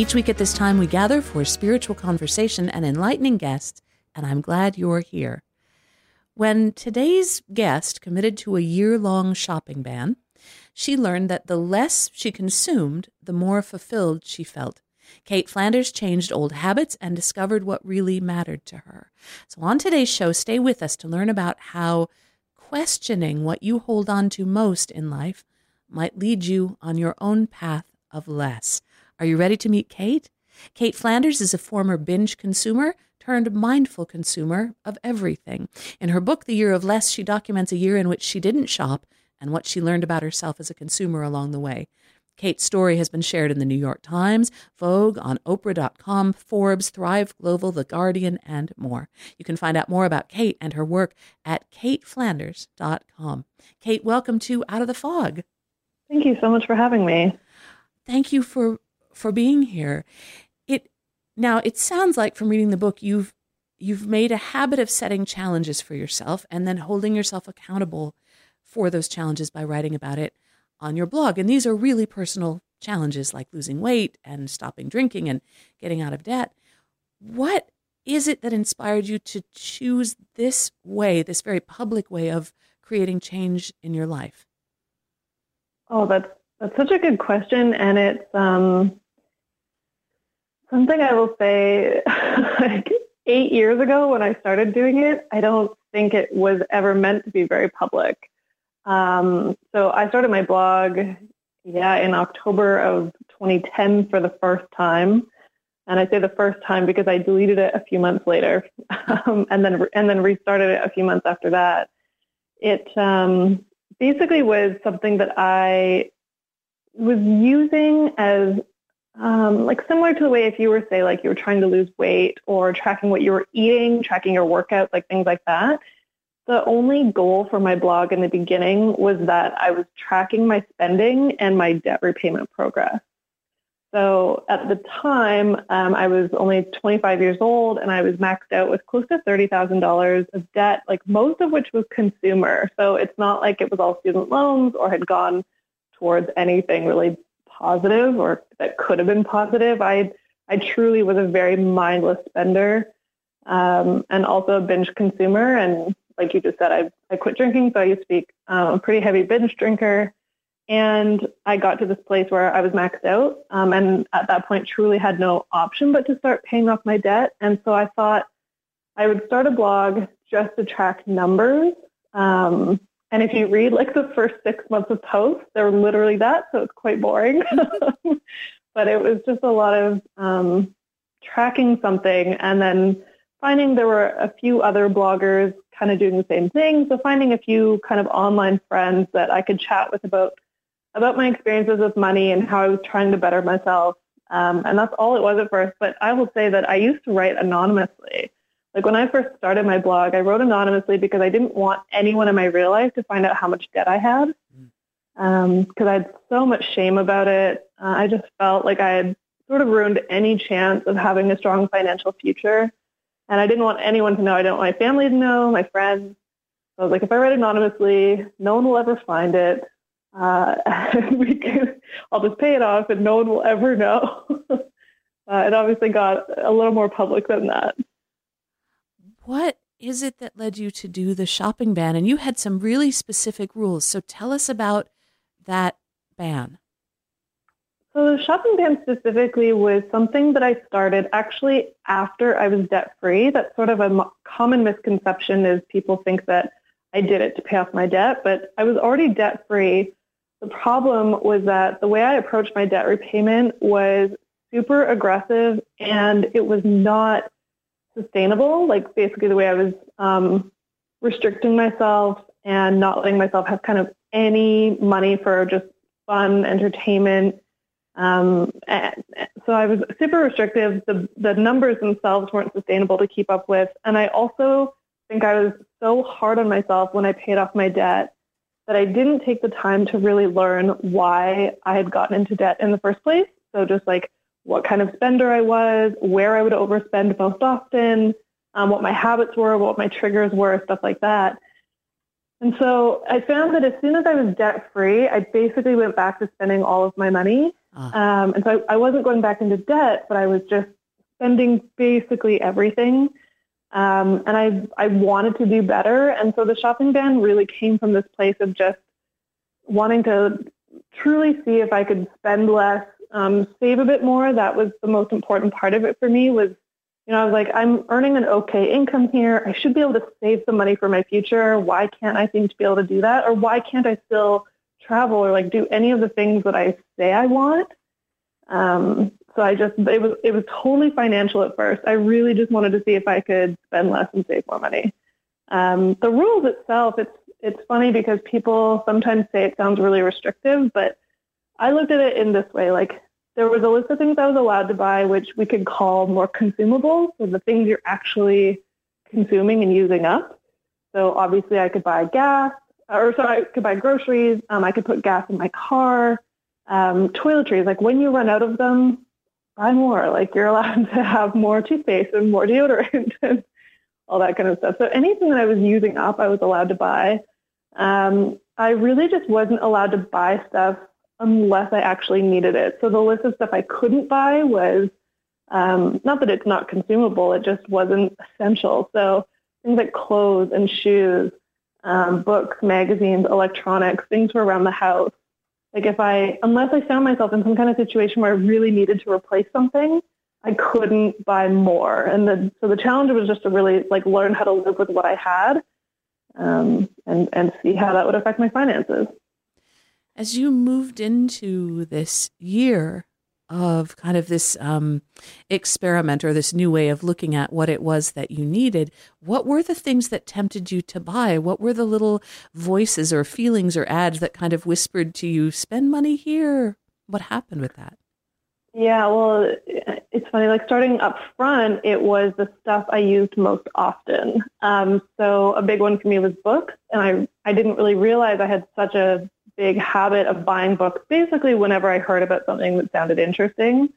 Each week at this time, we gather for spiritual conversation and enlightening guests, and I'm glad you're here. When today's guest committed to a year long shopping ban, she learned that the less she consumed, the more fulfilled she felt. Cait Flanders changed old habits and discovered what really mattered to her. So, on today's show, stay with us to learn about how questioning what you hold on to most in life might lead you on your own path of less. Are you ready to meet Cait? Cait Flanders is a former binge consumer turned mindful consumer of everything. In her book, The Year of Less, she documents a year in which she didn't shop and what she learned about herself as a consumer along the way. Cait's story has been shared in the New York Times, Vogue, on Oprah.com, Forbes, Thrive Global, The Guardian, and more. You can find out more about Cait and her work at caitflanders.com. Cait, welcome to Out of the Fog. Thank you so much for having me. Thank you for for being here. It now it sounds like from reading the book you've you've made a habit of setting challenges for yourself and then holding yourself accountable for those challenges by writing about it on your blog. And these are really personal challenges like losing weight and stopping drinking and getting out of debt. What is it that inspired you to choose this way, this very public way of creating change in your life? Oh, that's that's such a good question, and it's um, something I will say. like eight years ago, when I started doing it, I don't think it was ever meant to be very public. Um, so I started my blog, yeah, in October of 2010 for the first time, and I say the first time because I deleted it a few months later, um, and then and then restarted it a few months after that. It um, basically was something that I was using as um, like similar to the way if you were say like you were trying to lose weight or tracking what you were eating, tracking your workouts, like things like that. The only goal for my blog in the beginning was that I was tracking my spending and my debt repayment progress. So at the time, um, I was only 25 years old and I was maxed out with close to $30,000 of debt, like most of which was consumer. So it's not like it was all student loans or had gone towards anything really positive or that could have been positive. I I truly was a very mindless spender um, and also a binge consumer. And like you just said, I I quit drinking, so I used to be um, a pretty heavy binge drinker. And I got to this place where I was maxed out, um, and at that point, truly had no option but to start paying off my debt. And so I thought I would start a blog just to track numbers um, and if you read like the first six months of posts, they're literally that, so it's quite boring. but it was just a lot of um, tracking something and then finding there were a few other bloggers kind of doing the same thing. So finding a few kind of online friends that I could chat with about about my experiences with money and how I was trying to better myself. Um, and that's all it was at first. But I will say that I used to write anonymously. Like when I first started my blog, I wrote anonymously because I didn't want anyone in my real life to find out how much debt I had. Because mm. um, I had so much shame about it. Uh, I just felt like I had sort of ruined any chance of having a strong financial future. And I didn't want anyone to know. I didn't want my family to know, my friends. So I was like, if I write anonymously, no one will ever find it. Uh, we can, I'll just pay it off and no one will ever know. uh, it obviously got a little more public than that what is it that led you to do the shopping ban? And you had some really specific rules. So tell us about that ban. So the shopping ban specifically was something that I started actually after I was debt free. That's sort of a common misconception is people think that I did it to pay off my debt, but I was already debt free. The problem was that the way I approached my debt repayment was super aggressive and it was not sustainable, like basically the way I was um, restricting myself and not letting myself have kind of any money for just fun, entertainment. Um, so so I was super restrictive. The the numbers themselves weren't sustainable to keep up with, and I also think I was so hard on myself when I paid off my debt that I didn't take the time to really learn why I had gotten into debt in the first place. So just like what kind of spender I was, where I would overspend most often, um, what my habits were, what my triggers were, stuff like that. And so I found that as soon as I was debt free, I basically went back to spending all of my money. Uh. Um, and so I, I, wasn't going back into debt, but I was just spending basically everything. Um, and I, I wanted to do better. And so the shopping ban really came from this place of just wanting to truly see if I could spend less, um, save a bit more. That was the most important part of it for me was you know, I was like, I'm earning an okay income here. I should be able to save some money for my future. Why can't I seem to be able to do that? Or why can't I still travel or like do any of the things that I say I want? Um, so I just it was it was totally financial at first. I really just wanted to see if I could spend less and save more money. Um, the rules itself, it's it's funny because people sometimes say it sounds really restrictive, but I looked at it in this way: like there was a list of things I was allowed to buy, which we could call more consumable, so the things you're actually consuming and using up. So obviously, I could buy gas, or so I could buy groceries. Um, I could put gas in my car. Um, toiletries, like when you run out of them, buy more. Like you're allowed to have more toothpaste and more deodorant and all that kind of stuff. So anything that I was using up, I was allowed to buy. Um, I really just wasn't allowed to buy stuff unless I actually needed it. So the list of stuff I couldn't buy was um, not that it's not consumable, it just wasn't essential. So things like clothes and shoes, um, books, magazines, electronics, things for around the house. Like if I, unless I found myself in some kind of situation where I really needed to replace something, I couldn't buy more. And the, so the challenge was just to really like learn how to live with what I had um, and, and see how that would affect my finances as you moved into this year of kind of this um, experiment or this new way of looking at what it was that you needed, what were the things that tempted you to buy? What were the little voices or feelings or ads that kind of whispered to you, spend money here? What happened with that? Yeah, well, it's funny. Like starting up front, it was the stuff I used most often. Um, so a big one for me was books, and I I didn't really realize I had such a big habit of buying books basically whenever I heard about something that sounded interesting.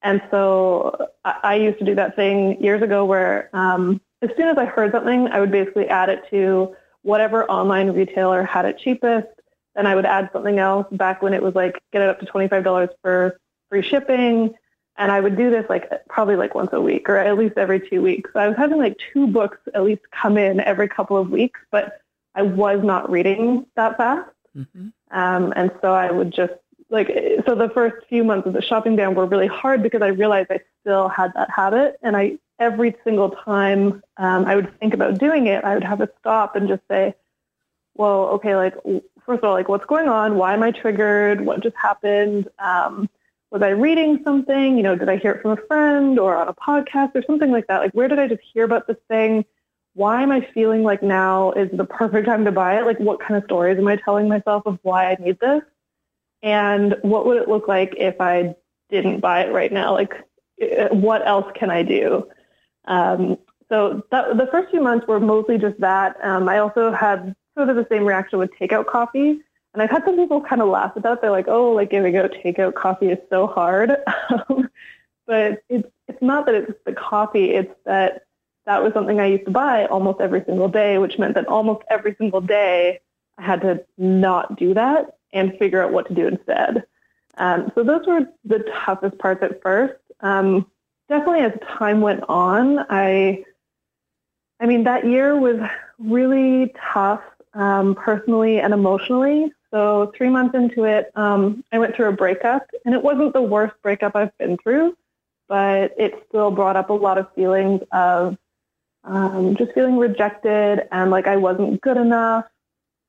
And so I, I used to do that thing years ago where um, as soon as I heard something, I would basically add it to whatever online retailer had it cheapest. Then I would add something else back when it was like get it up to $25 for free shipping. And I would do this like probably like once a week or at least every two weeks. So I was having like two books at least come in every couple of weeks, but I was not reading that fast. Mm-hmm. Um, and so I would just like, so the first few months of the shopping ban were really hard because I realized I still had that habit. And I, every single time um, I would think about doing it, I would have to stop and just say, well, okay, like, first of all, like, what's going on? Why am I triggered? What just happened? Um, was I reading something? You know, did I hear it from a friend or on a podcast or something like that? Like, where did I just hear about this thing? Why am I feeling like now is the perfect time to buy it? Like, what kind of stories am I telling myself of why I need this? And what would it look like if I didn't buy it right now? Like, eh, what else can I do? Um, so that, the first few months were mostly just that. Um, I also had sort of the same reaction with takeout coffee. And I've had some people kind of laugh at that. They're like, oh, like, we go, takeout coffee is so hard. but it's, it's not that it's the coffee, it's that that was something I used to buy almost every single day, which meant that almost every single day I had to not do that and figure out what to do instead. Um, so those were the toughest parts at first. Um, definitely as time went on, I, I mean, that year was really tough um, personally and emotionally. So three months into it, um, I went through a breakup, and it wasn't the worst breakup I've been through, but it still brought up a lot of feelings of um, just feeling rejected and like I wasn't good enough.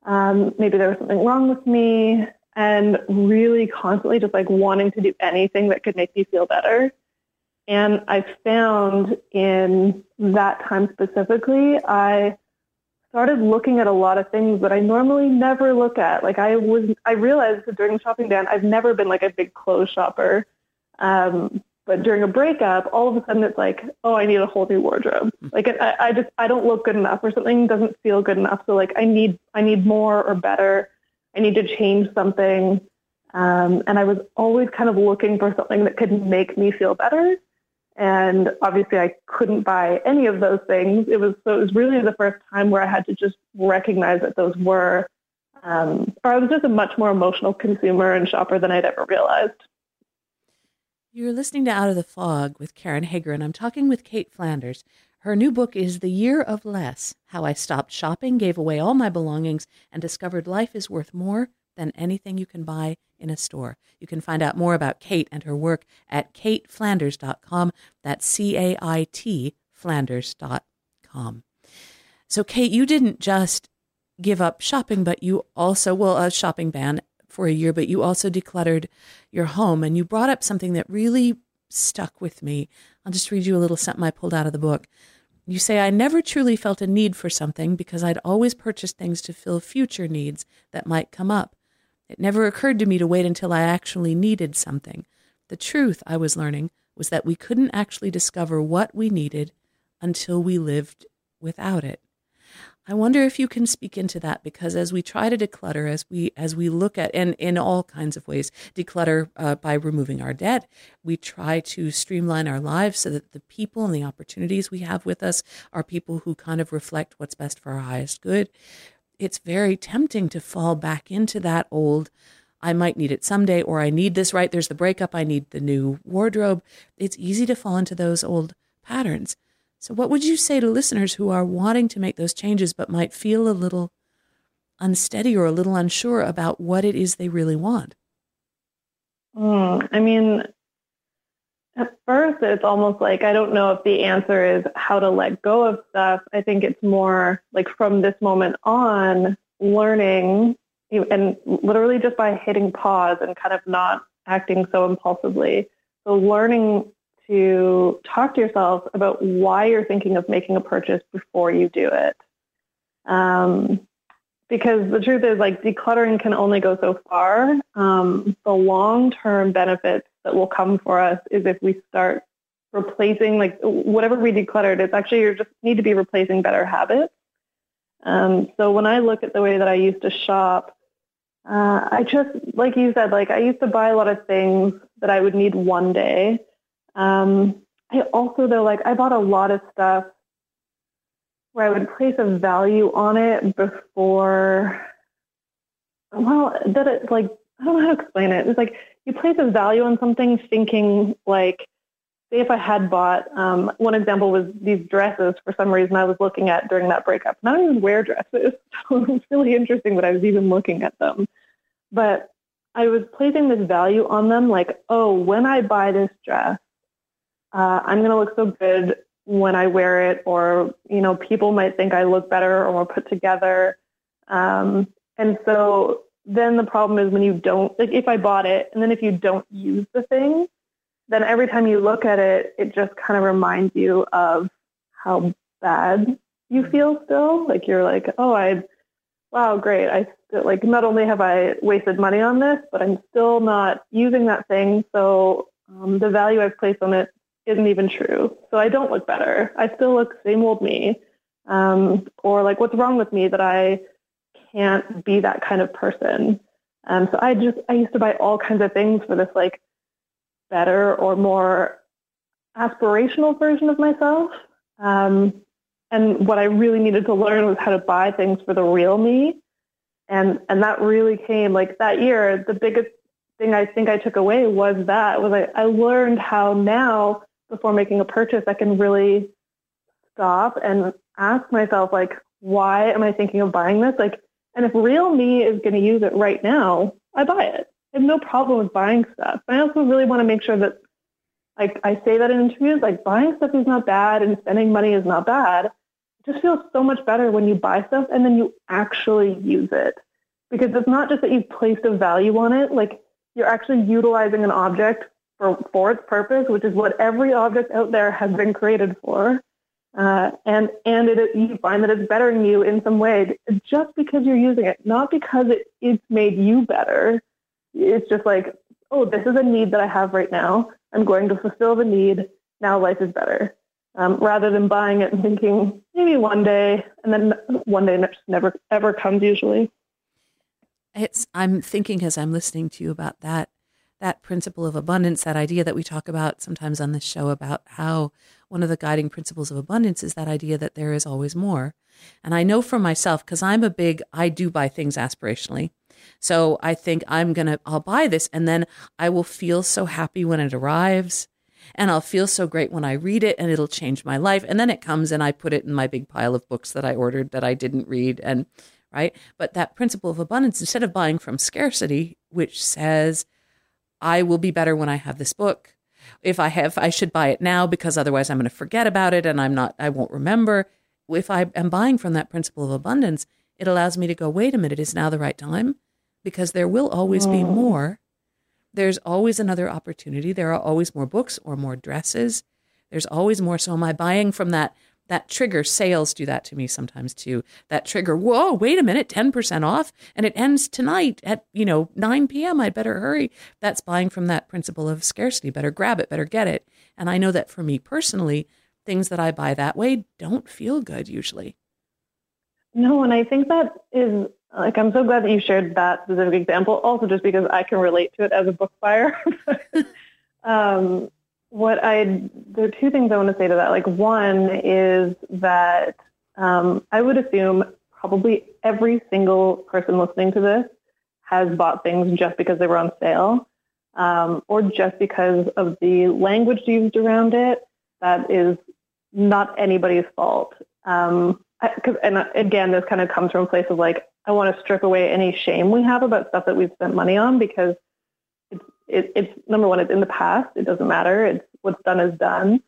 Um, maybe there was something wrong with me and really constantly just like wanting to do anything that could make me feel better. And I found in that time specifically, I started looking at a lot of things that I normally never look at. Like I was, I realized that during the shopping ban, I've never been like a big clothes shopper. Um, But during a breakup, all of a sudden it's like, oh, I need a whole new wardrobe. Mm-hmm. Like I, I just I don't look good enough, or something doesn't feel good enough. So like I need I need more or better. I need to change something. Um, and I was always kind of looking for something that could make me feel better. And obviously, I couldn't buy any of those things. It was so it was really the first time where I had to just recognize that those were, um, or I was just a much more emotional consumer and shopper than I'd ever realized. You're listening to Out of the Fog with Karen Hager, and I'm talking with Cait Flanders. Her new book is The Year of Less How I Stopped Shopping, Gave Away All My Belongings, and Discovered Life is Worth More Than Anything You Can Buy in a Store. You can find out more about Cait and her work at caitflanders.com. That's C A I T Flanders.com. So, Cait, you didn't just give up shopping, but you also, well, a shopping ban for a year, but you also decluttered your home. And you brought up something that really stuck with me. I'll just read you a little something I pulled out of the book. You say, I never truly felt a need for something because I'd always purchased things to fill future needs that might come up. It never occurred to me to wait until I actually needed something. The truth, I was learning, was that we couldn't actually discover what we needed until we lived without it. I wonder if you can speak into that because as we try to declutter, as we as we look at and in all kinds of ways declutter uh, by removing our debt, we try to streamline our lives so that the people and the opportunities we have with us are people who kind of reflect what's best for our highest good. It's very tempting to fall back into that old. I might need it someday, or I need this right. There's the breakup. I need the new wardrobe. It's easy to fall into those old patterns. So, what would you say to listeners who are wanting to make those changes but might feel a little unsteady or a little unsure about what it is they really want? Mm, I mean, at first, it's almost like I don't know if the answer is how to let go of stuff. I think it's more like from this moment on, learning and literally just by hitting pause and kind of not acting so impulsively. So, learning to talk to yourself about why you're thinking of making a purchase before you do it. Um, because the truth is, like, decluttering can only go so far. Um, the long term benefits that will come for us is if we start replacing, like, whatever we decluttered, it's actually you just need to be replacing better habits. Um, so when I look at the way that I used to shop, uh, I just, like you said, like I used to buy a lot of things that I would need one day. Um, I also, though, like I bought a lot of stuff where I would place a value on it before, well, that it's like, I don't know how to explain it. It's like you place a value on something thinking like, say if I had bought, um, one example was these dresses for some reason I was looking at during that breakup. And I don't even wear dresses. So it was really interesting that I was even looking at them. But I was placing this value on them like, oh, when I buy this dress, uh, I'm going to look so good when I wear it, or you know, people might think I look better or more put together. Um, and so then the problem is when you don't, like if I bought it, and then if you don't use the thing, then every time you look at it, it just kind of reminds you of how bad you feel still. Like you're like, oh, I, wow, great. I like not only have I wasted money on this, but I'm still not using that thing. So um, the value I've placed on it isn't even true. So I don't look better. I still look same old me. Um, or like, what's wrong with me that I can't be that kind of person? Um, so I just I used to buy all kinds of things for this like better or more aspirational version of myself. Um, and what I really needed to learn was how to buy things for the real me. And and that really came like that year. The biggest thing I think I took away was that was I, I learned how now before making a purchase, I can really stop and ask myself, like, why am I thinking of buying this? Like, and if real me is going to use it right now, I buy it. I have no problem with buying stuff. But I also really want to make sure that, like, I say that in interviews, like, buying stuff is not bad and spending money is not bad. It just feels so much better when you buy stuff and then you actually use it. Because it's not just that you've placed a value on it, like, you're actually utilizing an object for, for its purpose, which is what every object out there has been created for. Uh, and and it, you find that it's bettering you in some way just because you're using it, not because it, it's made you better. It's just like, oh, this is a need that I have right now. I'm going to fulfill the need. Now life is better. Um, rather than buying it and thinking maybe one day, and then one day just never ever comes usually. It's I'm thinking as I'm listening to you about that that principle of abundance, that idea that we talk about sometimes on this show about how one of the guiding principles of abundance is that idea that there is always more. And I know for myself, because I'm a big, I do buy things aspirationally. So I think I'm going to, I'll buy this and then I will feel so happy when it arrives. And I'll feel so great when I read it and it'll change my life. And then it comes and I put it in my big pile of books that I ordered that I didn't read. And right. But that principle of abundance, instead of buying from scarcity, which says, I will be better when I have this book. If I have, I should buy it now because otherwise I'm going to forget about it and I'm not, I won't remember. If I am buying from that principle of abundance, it allows me to go, wait a minute, is now the right time? Because there will always be oh. more. There's always another opportunity. There are always more books or more dresses. There's always more. So am I buying from that that trigger sales do that to me sometimes too. That trigger whoa wait a minute 10% off and it ends tonight at you know 9 p.m i'd better hurry. That's buying from that principle of scarcity. Better grab it better get it. And i know that for me personally things that i buy that way don't feel good usually. No and i think that is like i'm so glad that you shared that specific example also just because i can relate to it as a book buyer. Um, what I there are two things I want to say to that. Like one is that um, I would assume probably every single person listening to this has bought things just because they were on sale, um, or just because of the language used around it. That is not anybody's fault. Um, cause, and again, this kind of comes from a place of like I want to strip away any shame we have about stuff that we've spent money on because it, it's number one, it's in the past. It doesn't matter. It's what's done is done.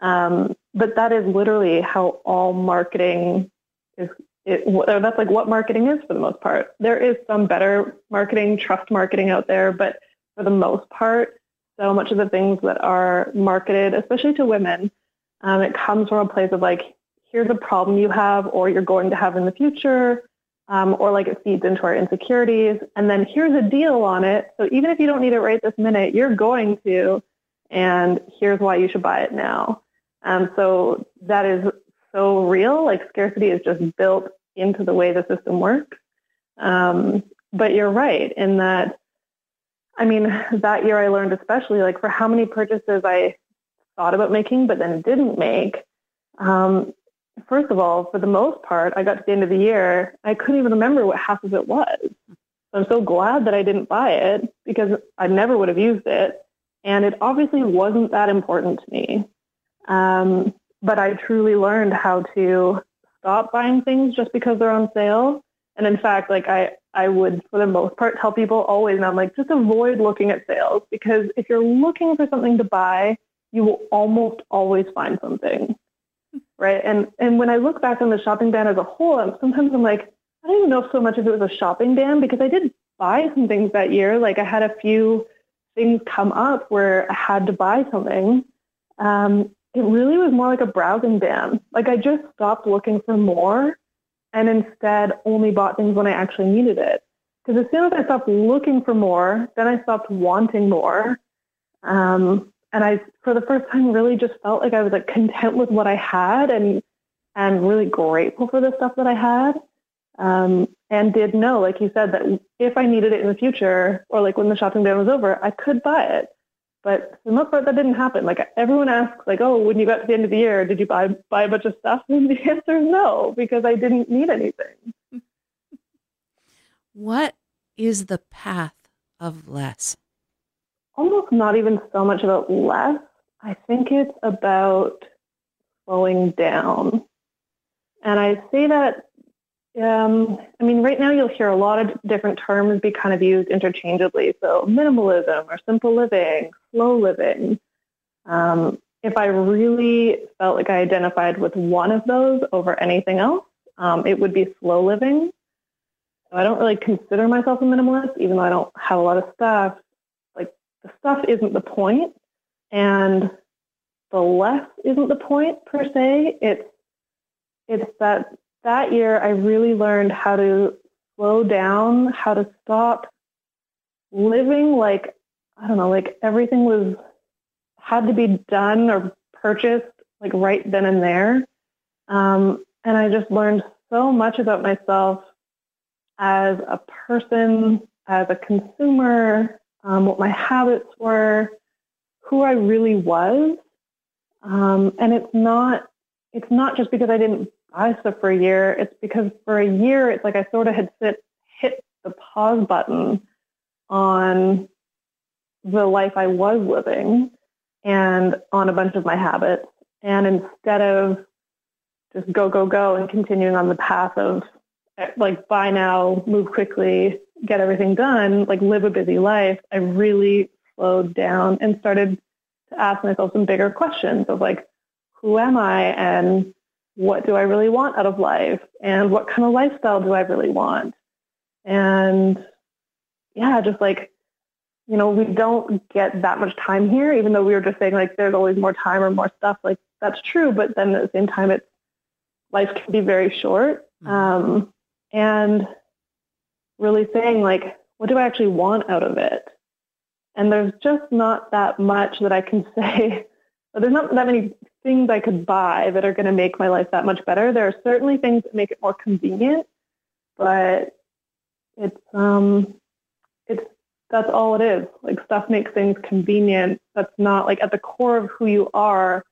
Um, but that is literally how all marketing is. It, that's like what marketing is for the most part. There is some better marketing, trust marketing out there, but for the most part, so much of the things that are marketed, especially to women, um, it comes from a place of like, here's a problem you have or you're going to have in the future um, or like it feeds into our insecurities. And then here's a deal on it. So even if you don't need it right this minute, you're going to, and here's why you should buy it now. Um, so that is so real. Like scarcity is just built into the way the system works. Um, but you're right in that. I mean, that year I learned especially like for how many purchases I thought about making but then didn't make. Um, first of all, for the most part, I got to the end of the year, I couldn't even remember what half of it was. I'm so glad that I didn't buy it because I never would have used it. And it obviously wasn't that important to me. Um, but I truly learned how to stop buying things just because they're on sale. And in fact, like I, I would, for the most part, tell people always, and I'm like, just avoid looking at sales because if you're looking for something to buy, you will almost always find something right? And and when I look back on the shopping ban as a whole, I'm, sometimes I'm like, I don't even know so much if it was a shopping ban because I did buy some things that year. Like I had a few things come up where I had to buy something. Um, it really was more like a browsing ban. Like I just stopped looking for more and instead only bought things when I actually needed it. Because as soon as I stopped looking for more, then I stopped wanting more. Um, and I, for the first time, really just felt like I was like content with what I had and and really grateful for the stuff that I had. Um, and did know, like you said, that if I needed it in the future or like when the shopping ban was over, I could buy it. But for the most part, that didn't happen. Like everyone asks, like, oh, when you got to the end of the year, did you buy buy a bunch of stuff? And the answer is no, because I didn't need anything. What is the path of less? Almost not even so much about less. I think it's about slowing down. And I say that, um, I mean, right now you'll hear a lot of different terms be kind of used interchangeably. So minimalism or simple living, slow living. Um, if I really felt like I identified with one of those over anything else, um, it would be slow living. I don't really consider myself a minimalist, even though I don't have a lot of stuff the stuff isn't the point and the less isn't the point per se. It's it's that that year I really learned how to slow down, how to stop living like I don't know, like everything was had to be done or purchased like right then and there. Um, and I just learned so much about myself as a person, as a consumer, um, what my habits were, who I really was. Um, and it's not it's not just because I didn't buy stuff for a year. It's because for a year, it's like I sort of had sit, hit the pause button on the life I was living and on a bunch of my habits. And instead of just go, go, go and continuing on the path of like buy now, move quickly, get everything done, like live a busy life, I really slowed down and started to ask myself some bigger questions of like, who am I and what do I really want out of life and what kind of lifestyle do I really want? And yeah, just like, you know, we don't get that much time here, even though we were just saying like there's always more time or more stuff. Like that's true, but then at the same time, it's life can be very short. Mm-hmm. Um, and really saying like, what do I actually want out of it? And there's just not that much that I can say. There's not that many things I could buy that are going to make my life that much better. There are certainly things that make it more convenient, but it's um, it's that's all it is. Like stuff makes things convenient. That's not like at the core of who you are.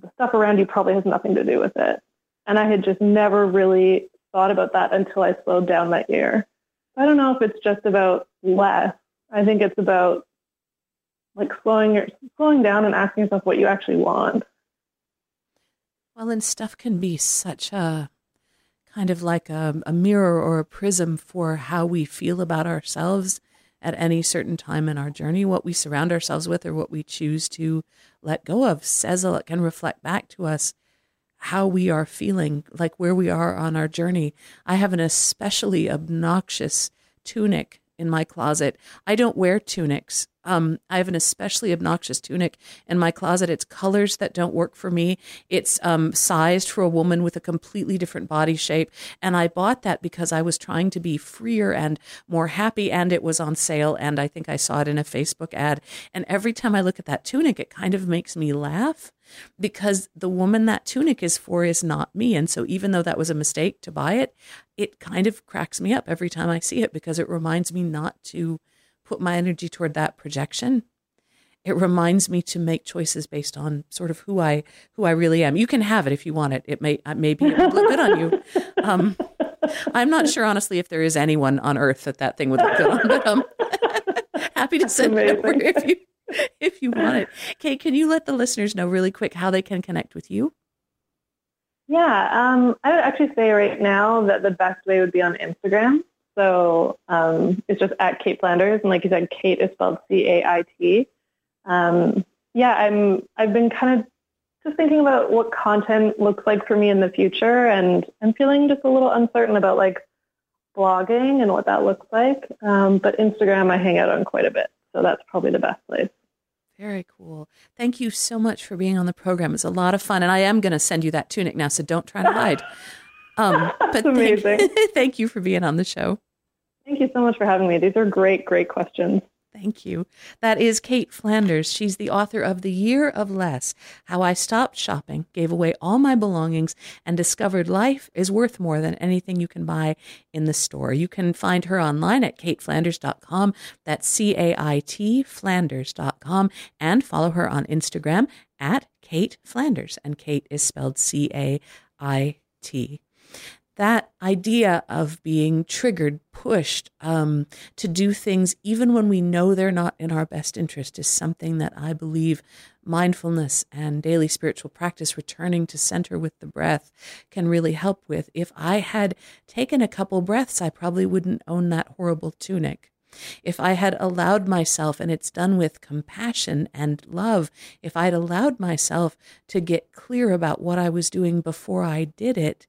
The stuff around you probably has nothing to do with it. And I had just never really thought about that until I slowed down that year. I don't know if it's just about less. I think it's about like slowing your slowing down and asking yourself what you actually want. Well, and stuff can be such a kind of like a, a mirror or a prism for how we feel about ourselves at any certain time in our journey. What we surround ourselves with or what we choose to let go of says it can reflect back to us how we are feeling, like where we are on our journey. I have an especially obnoxious tunic in my closet. I don't wear tunics. Um, I have an especially obnoxious tunic in my closet. It's colors that don't work for me. It's um, sized for a woman with a completely different body shape. And I bought that because I was trying to be freer and more happy. And it was on sale. And I think I saw it in a Facebook ad. And every time I look at that tunic, it kind of makes me laugh because the woman that tunic is for is not me. And so even though that was a mistake to buy it, it kind of cracks me up every time I see it because it reminds me not to put my energy toward that projection. It reminds me to make choices based on sort of who I who I really am. You can have it if you want it. It may it may be look good on you. Um, I'm not sure honestly if there is anyone on earth that that thing would look good on, but um, happy to send it over if you if you want it. Cait, can you let the listeners know really quick how they can connect with you? Yeah, um, I would actually say right now that the best way would be on Instagram. So um, it's just at Cait Flanders, and like you said, Cait is spelled C A I T. Um, yeah, I'm. I've been kind of just thinking about what content looks like for me in the future, and I'm feeling just a little uncertain about like blogging and what that looks like. Um, but Instagram, I hang out on quite a bit, so that's probably the best place. Very cool. Thank you so much for being on the program. It's a lot of fun, and I am going to send you that tunic now, so don't try to hide. Um, but amazing. Thank, thank you for being on the show. Thank you so much for having me. These are great, great questions. Thank you. That is Cait Flanders. She's the author of The Year of Less How I Stopped Shopping, Gave Away All My Belongings, and Discovered Life is Worth More Than Anything You Can Buy in the Store. You can find her online at caitflanders.com. That's C A I T Flanders.com. And follow her on Instagram at Cait Flanders. And Cait is spelled C A I T that idea of being triggered, pushed um, to do things even when we know they're not in our best interest is something that I believe mindfulness and daily spiritual practice, returning to center with the breath, can really help with. If I had taken a couple breaths, I probably wouldn't own that horrible tunic. If I had allowed myself, and it's done with compassion and love, if I'd allowed myself to get clear about what I was doing before I did it,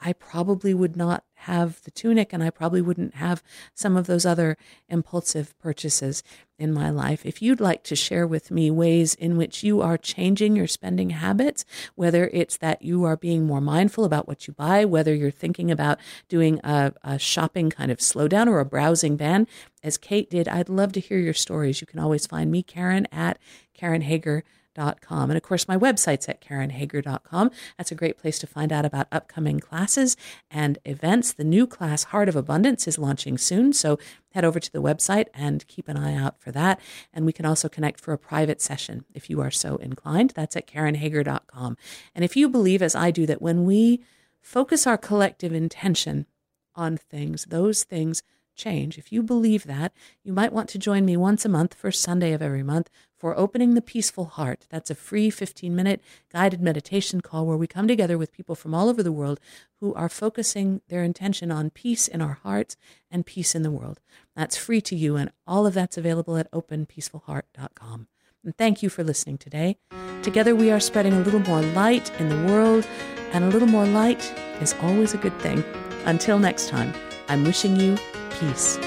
I probably would not have the tunic and I probably wouldn't have some of those other impulsive purchases in my life. If you'd like to share with me ways in which you are changing your spending habits, whether it's that you are being more mindful about what you buy, whether you're thinking about doing a, a shopping kind of slowdown or a browsing ban, as Cait did, I'd love to hear your stories. You can always find me, Karen, at Karen Hager karenhager.com. And of course, my website's at karenhager.com. That's a great place to find out about upcoming classes and events. The new class, Heart of Abundance, is launching soon. So head over to the website and keep an eye out for that. And we can also connect for a private session if you are so inclined. That's at karenhager.com. And if you believe, as I do, that when we focus our collective intention on things, those things change. If you believe that, you might want to join me once a month, first Sunday of every month, for Opening the Peaceful Heart. That's a free 15 minute guided meditation call where we come together with people from all over the world who are focusing their intention on peace in our hearts and peace in the world. That's free to you, and all of that's available at openpeacefulheart.com. And thank you for listening today. Together, we are spreading a little more light in the world, and a little more light is always a good thing. Until next time, I'm wishing you peace.